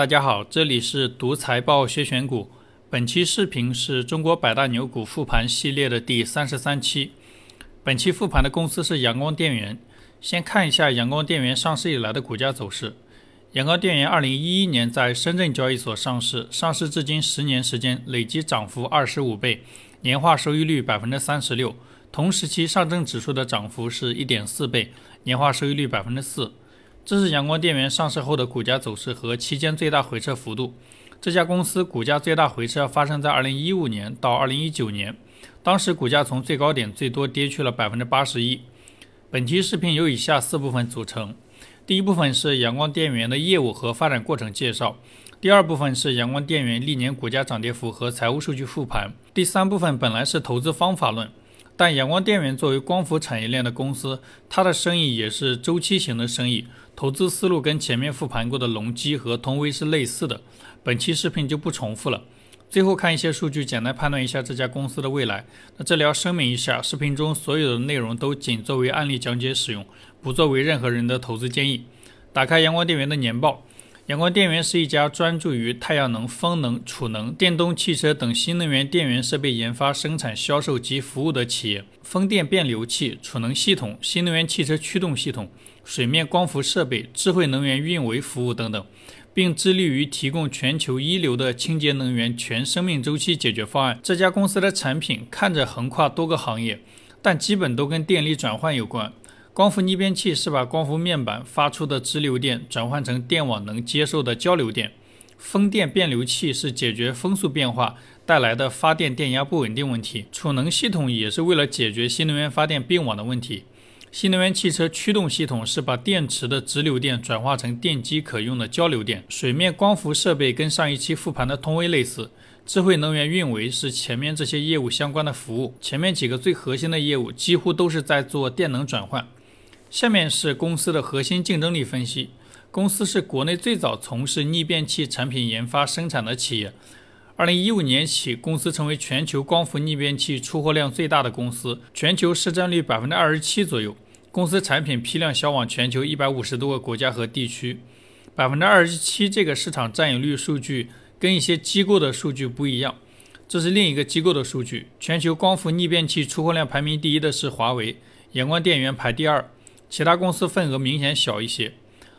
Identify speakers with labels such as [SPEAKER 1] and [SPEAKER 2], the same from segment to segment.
[SPEAKER 1] 大家好，这里是读财报学选股。本期视频是中国百大牛股复盘系列的第三十三期。本期复盘的公司是阳光电源。先看一下阳光电源上市以来的股价走势。阳光电源二零一一年在深圳交易所上市，上市至今十年时间，累计涨幅二十五倍，年化收益率百分之三十六。同时期上证指数的涨幅是一点四倍，年化收益率百分之四。这是阳光电源上市后的股价走势和期间最大回撤幅度。这家公司股价最大回撤发生在二零一五年到二零一九年，当时股价从最高点最多跌去了百分之八十一。本期视频由以下四部分组成：第一部分是阳光电源的业务和发展过程介绍；第二部分是阳光电源历年股价涨跌幅和财务数据复盘；第三部分本来是投资方法论。但阳光电源作为光伏产业链的公司，它的生意也是周期型的生意，投资思路跟前面复盘过的隆基和通威是类似的。本期视频就不重复了。最后看一些数据，简单判断一下这家公司的未来。那这里要声明一下，视频中所有的内容都仅作为案例讲解使用，不作为任何人的投资建议。打开阳光电源的年报。阳光电源是一家专注于太阳能、风能、储能、电动汽车等新能源电源设备研发、生产、销售及服务的企业。风电变流器、储能系统、新能源汽车驱动系统、水面光伏设备、智慧能源运维服务等等，并致力于提供全球一流的清洁能源全生命周期解决方案。这家公司的产品看着横跨多个行业，但基本都跟电力转换有关。光伏逆变器是把光伏面板发出的直流电转换成电网能接受的交流电，风电变流器是解决风速变化带来的发电电压不稳定问题，储能系统也是为了解决新能源发电并网的问题，新能源汽车驱动系统是把电池的直流电转化成电机可用的交流电，水面光伏设备跟上一期复盘的通威类似，智慧能源运维是前面这些业务相关的服务，前面几个最核心的业务几乎都是在做电能转换。下面是公司的核心竞争力分析。公司是国内最早从事逆变器产品研发生产的企业。二零一五年起，公司成为全球光伏逆变器出货量最大的公司，全球市占率百分之二十七左右。公司产品批量销往全球一百五十多个国家和地区。百分之二十七这个市场占有率数据跟一些机构的数据不一样，这是另一个机构的数据。全球光伏逆变器出货量排名第一的是华为，阳光电源排第二。其他公司份额明显小一些。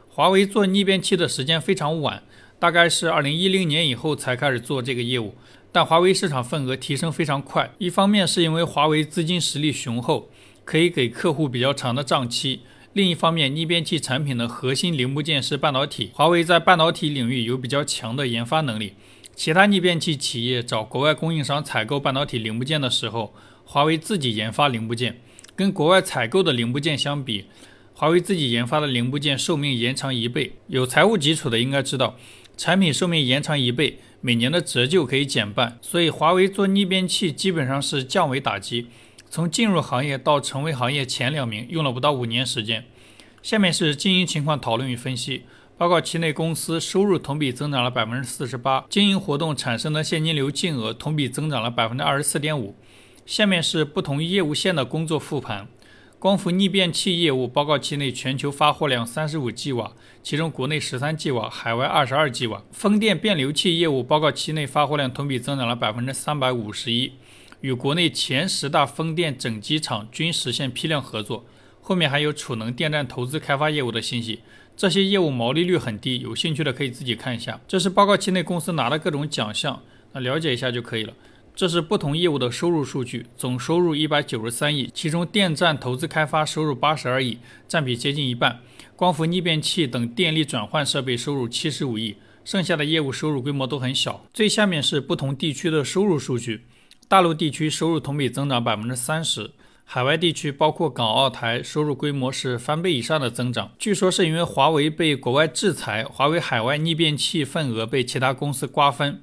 [SPEAKER 1] 华为做逆变器的时间非常晚，大概是二零一零年以后才开始做这个业务。但华为市场份额提升非常快，一方面是因为华为资金实力雄厚，可以给客户比较长的账期；另一方面，逆变器产品的核心零部件是半导体，华为在半导体领域有比较强的研发能力。其他逆变器企业找国外供应商采购半导体零部件的时候，华为自己研发零部件。跟国外采购的零部件相比，华为自己研发的零部件寿命延长一倍。有财务基础的应该知道，产品寿命延长一倍，每年的折旧可以减半。所以华为做逆变器基本上是降维打击，从进入行业到成为行业前两名用了不到五年时间。下面是经营情况讨论与分析。报告期内公司收入同比增长了百分之四十八，经营活动产生的现金流净额同比增长了百分之二十四点五。下面是不同业务线的工作复盘。光伏逆变器业务报告期内全球发货量三十五 g 瓦，其中国内十三 g 瓦，海外二十二 g 瓦。风电变流器业务报告期内发货量同比增长了百分之三百五十一，与国内前十大风电整机厂均实现批量合作。后面还有储能电站投资开发业务的信息，这些业务毛利率很低，有兴趣的可以自己看一下。这是报告期内公司拿的各种奖项，那了解一下就可以了。这是不同业务的收入数据，总收入一百九十三亿，其中电站投资开发收入八十二亿，占比接近一半；光伏逆变器等电力转换设备收入七十五亿，剩下的业务收入规模都很小。最下面是不同地区的收入数据，大陆地区收入同比增长百分之三十，海外地区包括港澳台收入规模是翻倍以上的增长。据说是因为华为被国外制裁，华为海外逆变器份额被其他公司瓜分。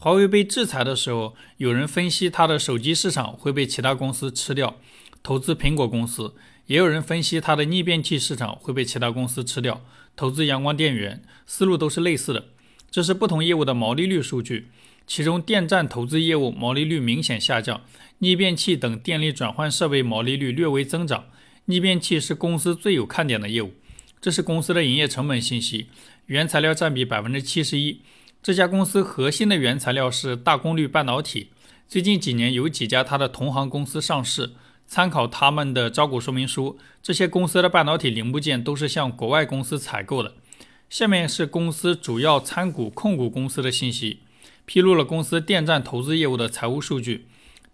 [SPEAKER 1] 华为被制裁的时候，有人分析它的手机市场会被其他公司吃掉，投资苹果公司；也有人分析它的逆变器市场会被其他公司吃掉，投资阳光电源。思路都是类似的。这是不同业务的毛利率数据，其中电站投资业务毛利率明显下降，逆变器等电力转换设备毛利率略微增长。逆变器是公司最有看点的业务。这是公司的营业成本信息。原材料占比百分之七十一。这家公司核心的原材料是大功率半导体。最近几年有几家它的同行公司上市，参考他们的招股说明书，这些公司的半导体零部件都是向国外公司采购的。下面是公司主要参股控股公司的信息，披露了公司电站投资业务的财务数据。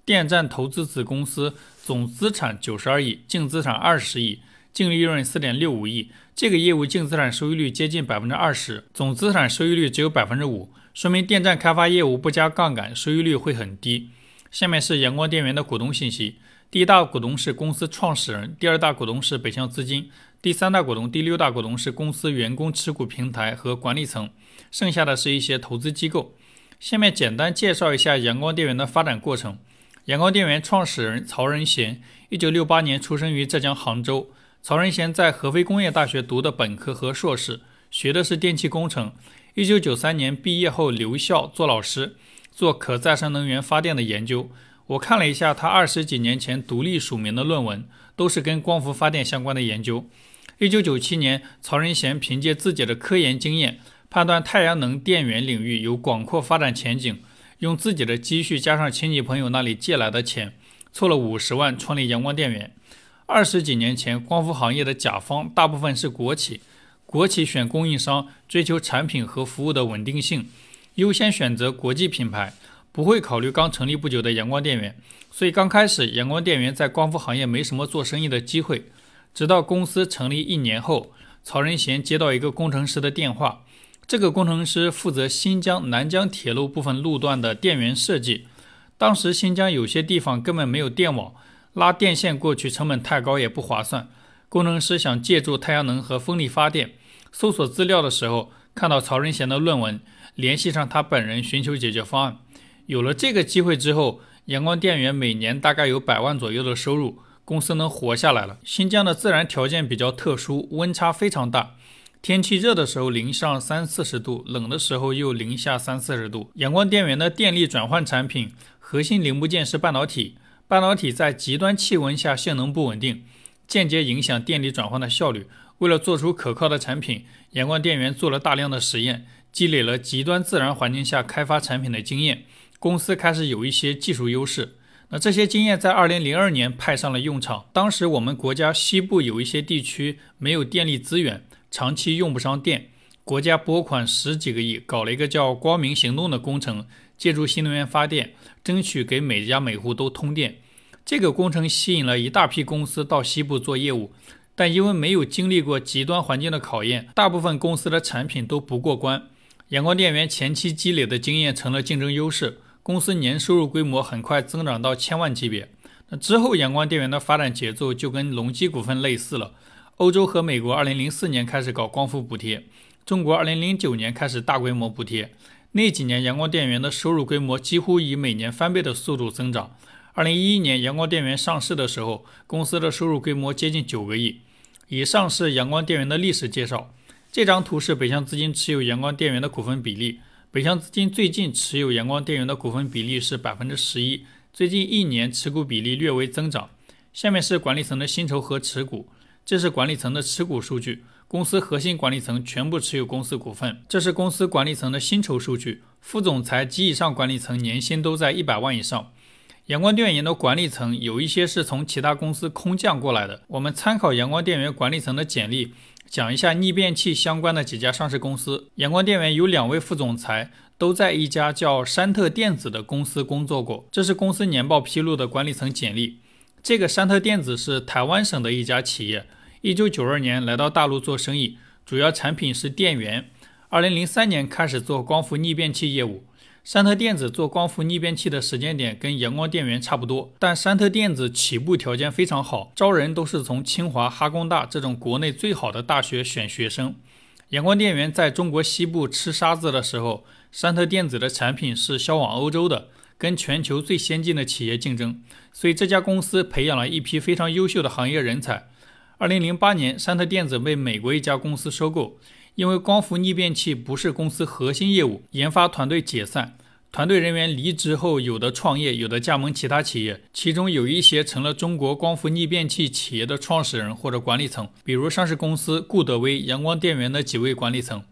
[SPEAKER 1] 电站投资子公司总资产九十二亿，净资产二十亿，净利润四点六五亿。这个业务净资产收益率接近百分之二十，总资产收益率只有百分之五。说明电站开发业务不加杠杆，收益率会很低。下面是阳光电源的股东信息：第一大股东是公司创始人，第二大股东是北向资金，第三大股东、第六大股东是公司员工持股平台和管理层，剩下的是一些投资机构。下面简单介绍一下阳光电源的发展过程。阳光电源创始人曹仁贤，一九六八年出生于浙江杭州。曹仁贤在合肥工业大学读的本科和硕士，学的是电气工程。一九九三年毕业后留校做老师，做可再生能源发电的研究。我看了一下他二十几年前独立署名的论文，都是跟光伏发电相关的研究。一九九七年，曹仁贤凭借自己的科研经验，判断太阳能电源领域有广阔发展前景，用自己的积蓄加上亲戚朋友那里借来的钱，凑了五十万创立阳光电源。二十几年前，光伏行业的甲方大部分是国企。国企选供应商，追求产品和服务的稳定性，优先选择国际品牌，不会考虑刚成立不久的阳光电源。所以刚开始，阳光电源在光伏行业没什么做生意的机会。直到公司成立一年后，曹仁贤接到一个工程师的电话，这个工程师负责新疆南疆铁路部分路段的电源设计。当时新疆有些地方根本没有电网，拉电线过去成本太高，也不划算。工程师想借助太阳能和风力发电。搜索资料的时候，看到曹仁贤的论文，联系上他本人寻求解决方案。有了这个机会之后，阳光电源每年大概有百万左右的收入，公司能活下来了。新疆的自然条件比较特殊，温差非常大，天气热的时候零上三四十度，冷的时候又零下三四十度。阳光电源的电力转换产品核心零部件是半导体，半导体在极端气温下性能不稳定，间接影响电力转换的效率。为了做出可靠的产品，阳光电源做了大量的实验，积累了极端自然环境下开发产品的经验。公司开始有一些技术优势。那这些经验在2002年派上了用场。当时我们国家西部有一些地区没有电力资源，长期用不上电，国家拨款十几个亿，搞了一个叫“光明行动”的工程，借助新能源发电，争取给每家每户都通电。这个工程吸引了一大批公司到西部做业务。但因为没有经历过极端环境的考验，大部分公司的产品都不过关。阳光电源前期积累的经验成了竞争优势，公司年收入规模很快增长到千万级别。那之后，阳光电源的发展节奏就跟隆基股份类似了。欧洲和美国2004年开始搞光伏补贴，中国2009年开始大规模补贴。那几年，阳光电源的收入规模几乎以每年翻倍的速度增长。2011年，阳光电源上市的时候，公司的收入规模接近九个亿。以上是阳光电源的历史介绍。这张图是北向资金持有阳光电源的股份比例。北向资金最近持有阳光电源的股份比例是百分之十一，最近一年持股比例略微增长。下面是管理层的薪酬和持股，这是管理层的持股数据。公司核心管理层全部持有公司股份。这是公司管理层的薪酬数据，副总裁及以上管理层年薪都在一百万以上。阳光电源的管理层有一些是从其他公司空降过来的。我们参考阳光电源管理层的简历，讲一下逆变器相关的几家上市公司。阳光电源有两位副总裁都在一家叫山特电子的公司工作过。这是公司年报披露的管理层简历。这个山特电子是台湾省的一家企业，一九九二年来到大陆做生意，主要产品是电源。二零零三年开始做光伏逆变器业务。山特电子做光伏逆变器的时间点跟阳光电源差不多，但山特电子起步条件非常好，招人都是从清华、哈工大这种国内最好的大学选学生。阳光电源在中国西部吃沙子的时候，山特电子的产品是销往欧洲的，跟全球最先进的企业竞争，所以这家公司培养了一批非常优秀的行业人才。二零零八年，山特电子被美国一家公司收购。因为光伏逆变器不是公司核心业务，研发团队解散，团队人员离职后，有的创业，有的加盟其他企业，其中有一些成了中国光伏逆变器企业的创始人或者管理层，比如上市公司固德威阳光电源的几位管理层。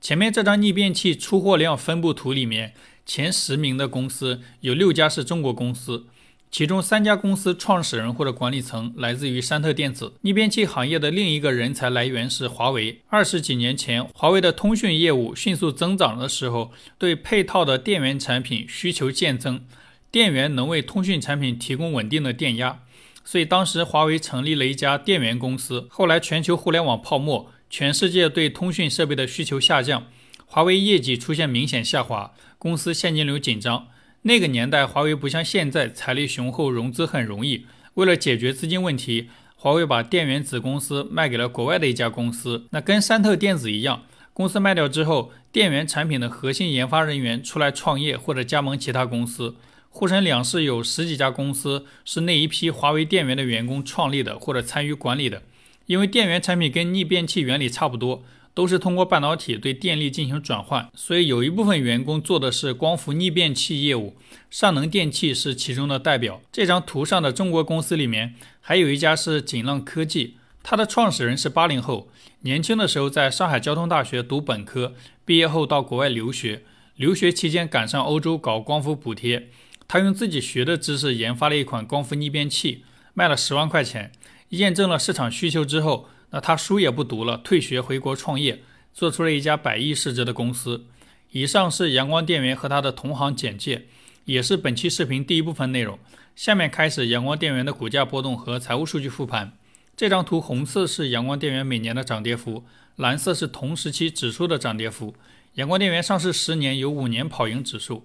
[SPEAKER 1] 前面这张逆变器出货量分布图里面，前十名的公司有六家是中国公司。其中三家公司创始人或者管理层来自于山特电子。逆变器行业的另一个人才来源是华为。二十几年前，华为的通讯业务迅速增长的时候，对配套的电源产品需求渐增，电源能为通讯产品提供稳定的电压，所以当时华为成立了一家电源公司。后来全球互联网泡沫，全世界对通讯设备的需求下降，华为业绩出现明显下滑，公司现金流紧张。那个年代，华为不像现在财力雄厚，融资很容易。为了解决资金问题，华为把电源子公司卖给了国外的一家公司。那跟山特电子一样，公司卖掉之后，电源产品的核心研发人员出来创业或者加盟其他公司。沪深两市有十几家公司是那一批华为电源的员工创立的或者参与管理的。因为电源产品跟逆变器原理差不多。都是通过半导体对电力进行转换，所以有一部分员工做的是光伏逆变器业务，上能电器是其中的代表。这张图上的中国公司里面，还有一家是锦浪科技，它的创始人是八零后，年轻的时候在上海交通大学读本科，毕业后到国外留学，留学期间赶上欧洲搞光伏补贴，他用自己学的知识研发了一款光伏逆变器，卖了十万块钱，验证了市场需求之后。那他书也不读了，退学回国创业，做出了一家百亿市值的公司。以上是阳光电源和他的同行简介，也是本期视频第一部分内容。下面开始阳光电源的股价波动和财务数据复盘。这张图红色是阳光电源每年的涨跌幅，蓝色是同时期指数的涨跌幅。阳光电源上市十年有五年跑赢指数。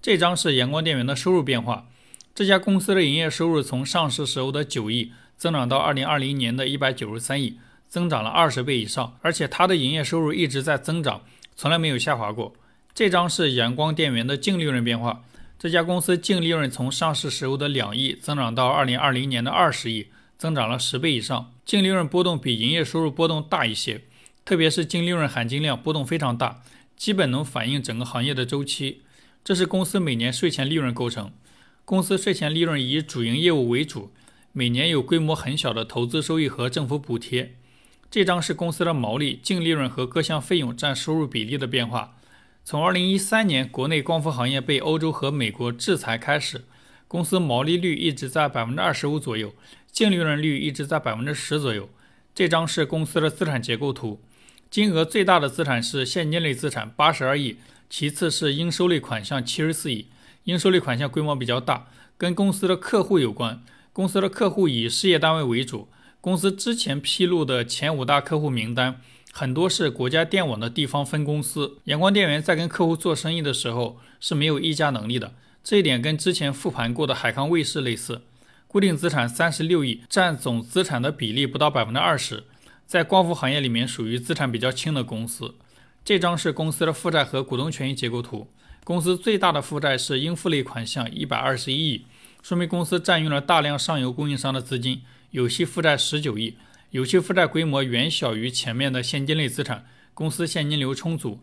[SPEAKER 1] 这张是阳光电源的收入变化。这家公司的营业收入从上市时候的九亿。增长到二零二零年的一百九十三亿，增长了二十倍以上，而且它的营业收入一直在增长，从来没有下滑过。这张是阳光电源的净利润变化，这家公司净利润从上市时候的两亿增长到二零二零年的二十亿，增长了十倍以上。净利润波动比营业收入波动大一些，特别是净利润含金量波动非常大，基本能反映整个行业的周期。这是公司每年税前利润构成，公司税前利润以主营业务为主。每年有规模很小的投资收益和政府补贴。这张是公司的毛利、净利润和各项费用占收入比例的变化。从2013年国内光伏行业被欧洲和美国制裁开始，公司毛利率一直在百分之二十五左右，净利润率一直在百分之十左右。这张是公司的资产结构图，金额最大的资产是现金类资产八十二亿，其次是应收类款项七十四亿。应收类款项规模比较大，跟公司的客户有关。公司的客户以事业单位为主，公司之前披露的前五大客户名单，很多是国家电网的地方分公司。阳光电源在跟客户做生意的时候是没有议价能力的，这一点跟之前复盘过的海康卫视类似。固定资产三十六亿，占总资产的比例不到百分之二十，在光伏行业里面属于资产比较轻的公司。这张是公司的负债和股东权益结构图，公司最大的负债是应付类款项一百二十一亿。说明公司占用了大量上游供应商的资金，有息负债十九亿，有息负债规模远小于前面的现金类资产，公司现金流充足。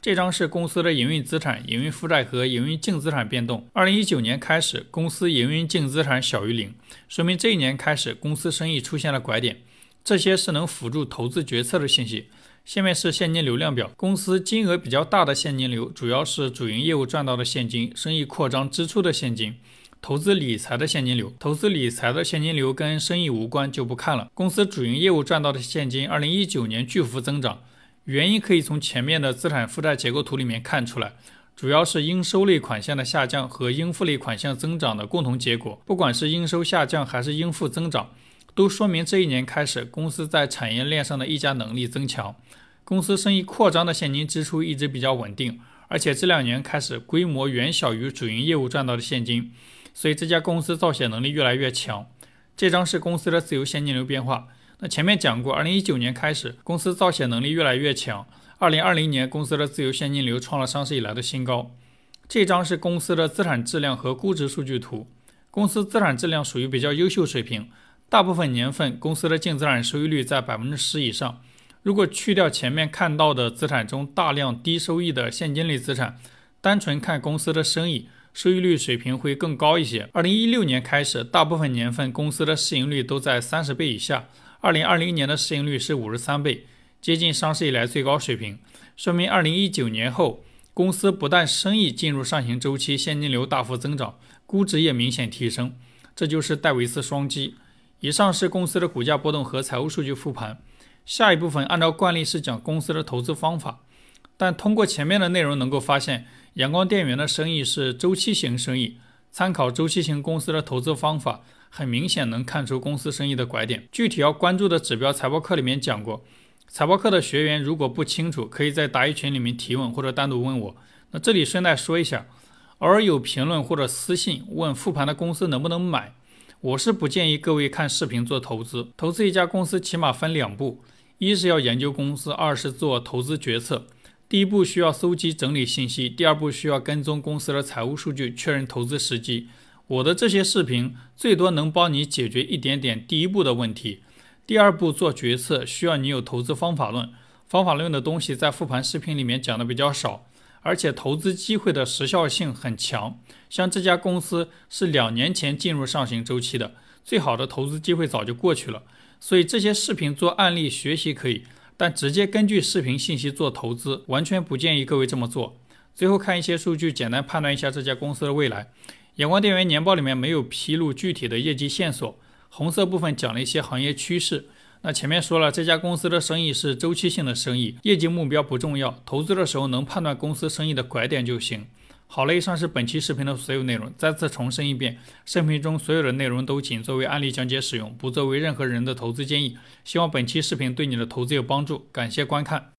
[SPEAKER 1] 这张是公司的营运资产、营运负债和营运净资产变动。二零一九年开始，公司营运净资产小于零，说明这一年开始公司生意出现了拐点。这些是能辅助投资决策的信息。下面是现金流量表，公司金额比较大的现金流，主要是主营业务赚到的现金，生意扩张支出的现金。投资理财的现金流，投资理财的现金流跟生意无关，就不看了。公司主营业务赚到的现金，二零一九年巨幅增长，原因可以从前面的资产负债结构图里面看出来，主要是应收类款项的下降和应付类款项增长的共同结果。不管是应收下降还是应付增长，都说明这一年开始公司在产业链上的溢价能力增强，公司生意扩张的现金支出一直比较稳定，而且这两年开始规模远小于主营业务赚到的现金。所以这家公司造血能力越来越强。这张是公司的自由现金流变化。那前面讲过，二零一九年开始，公司造血能力越来越强。二零二零年，公司的自由现金流创了上市以来的新高。这张是公司的资产质量和估值数据图。公司资产质量属于比较优秀水平，大部分年份公司的净资产收益率在百分之十以上。如果去掉前面看到的资产中大量低收益的现金类资产，单纯看公司的生意。收益率水平会更高一些。二零一六年开始，大部分年份公司的市盈率都在三十倍以下。二零二零年的市盈率是五十三倍，接近上市以来最高水平。说明二零一九年后公司不但生意进入上行周期，现金流大幅增长，估值也明显提升，这就是戴维斯双击。以上是公司的股价波动和财务数据复盘。下一部分按照惯例是讲公司的投资方法，但通过前面的内容能够发现，阳光电源的生意是周期型生意。参考周期型公司的投资方法，很明显能看出公司生意的拐点。具体要关注的指标，财报课里面讲过。财报课的学员如果不清楚，可以在答疑群里面提问或者单独问我。那这里顺带说一下，偶尔有评论或者私信问复盘的公司能不能买。我是不建议各位看视频做投资。投资一家公司起码分两步：一是要研究公司，二是做投资决策。第一步需要搜集整理信息，第二步需要跟踪公司的财务数据，确认投资时机。我的这些视频最多能帮你解决一点点第一步的问题。第二步做决策需要你有投资方法论，方法论的东西在复盘视频里面讲的比较少。而且投资机会的时效性很强，像这家公司是两年前进入上行周期的，最好的投资机会早就过去了。所以这些视频做案例学习可以，但直接根据视频信息做投资，完全不建议各位这么做。最后看一些数据，简单判断一下这家公司的未来。阳光电源年报里面没有披露具体的业绩线索，红色部分讲了一些行业趋势。那前面说了，这家公司的生意是周期性的生意，业绩目标不重要，投资的时候能判断公司生意的拐点就行。好了，以上是本期视频的所有内容。再次重申一遍，视频中所有的内容都仅作为案例讲解使用，不作为任何人的投资建议。希望本期视频对你的投资有帮助，感谢观看。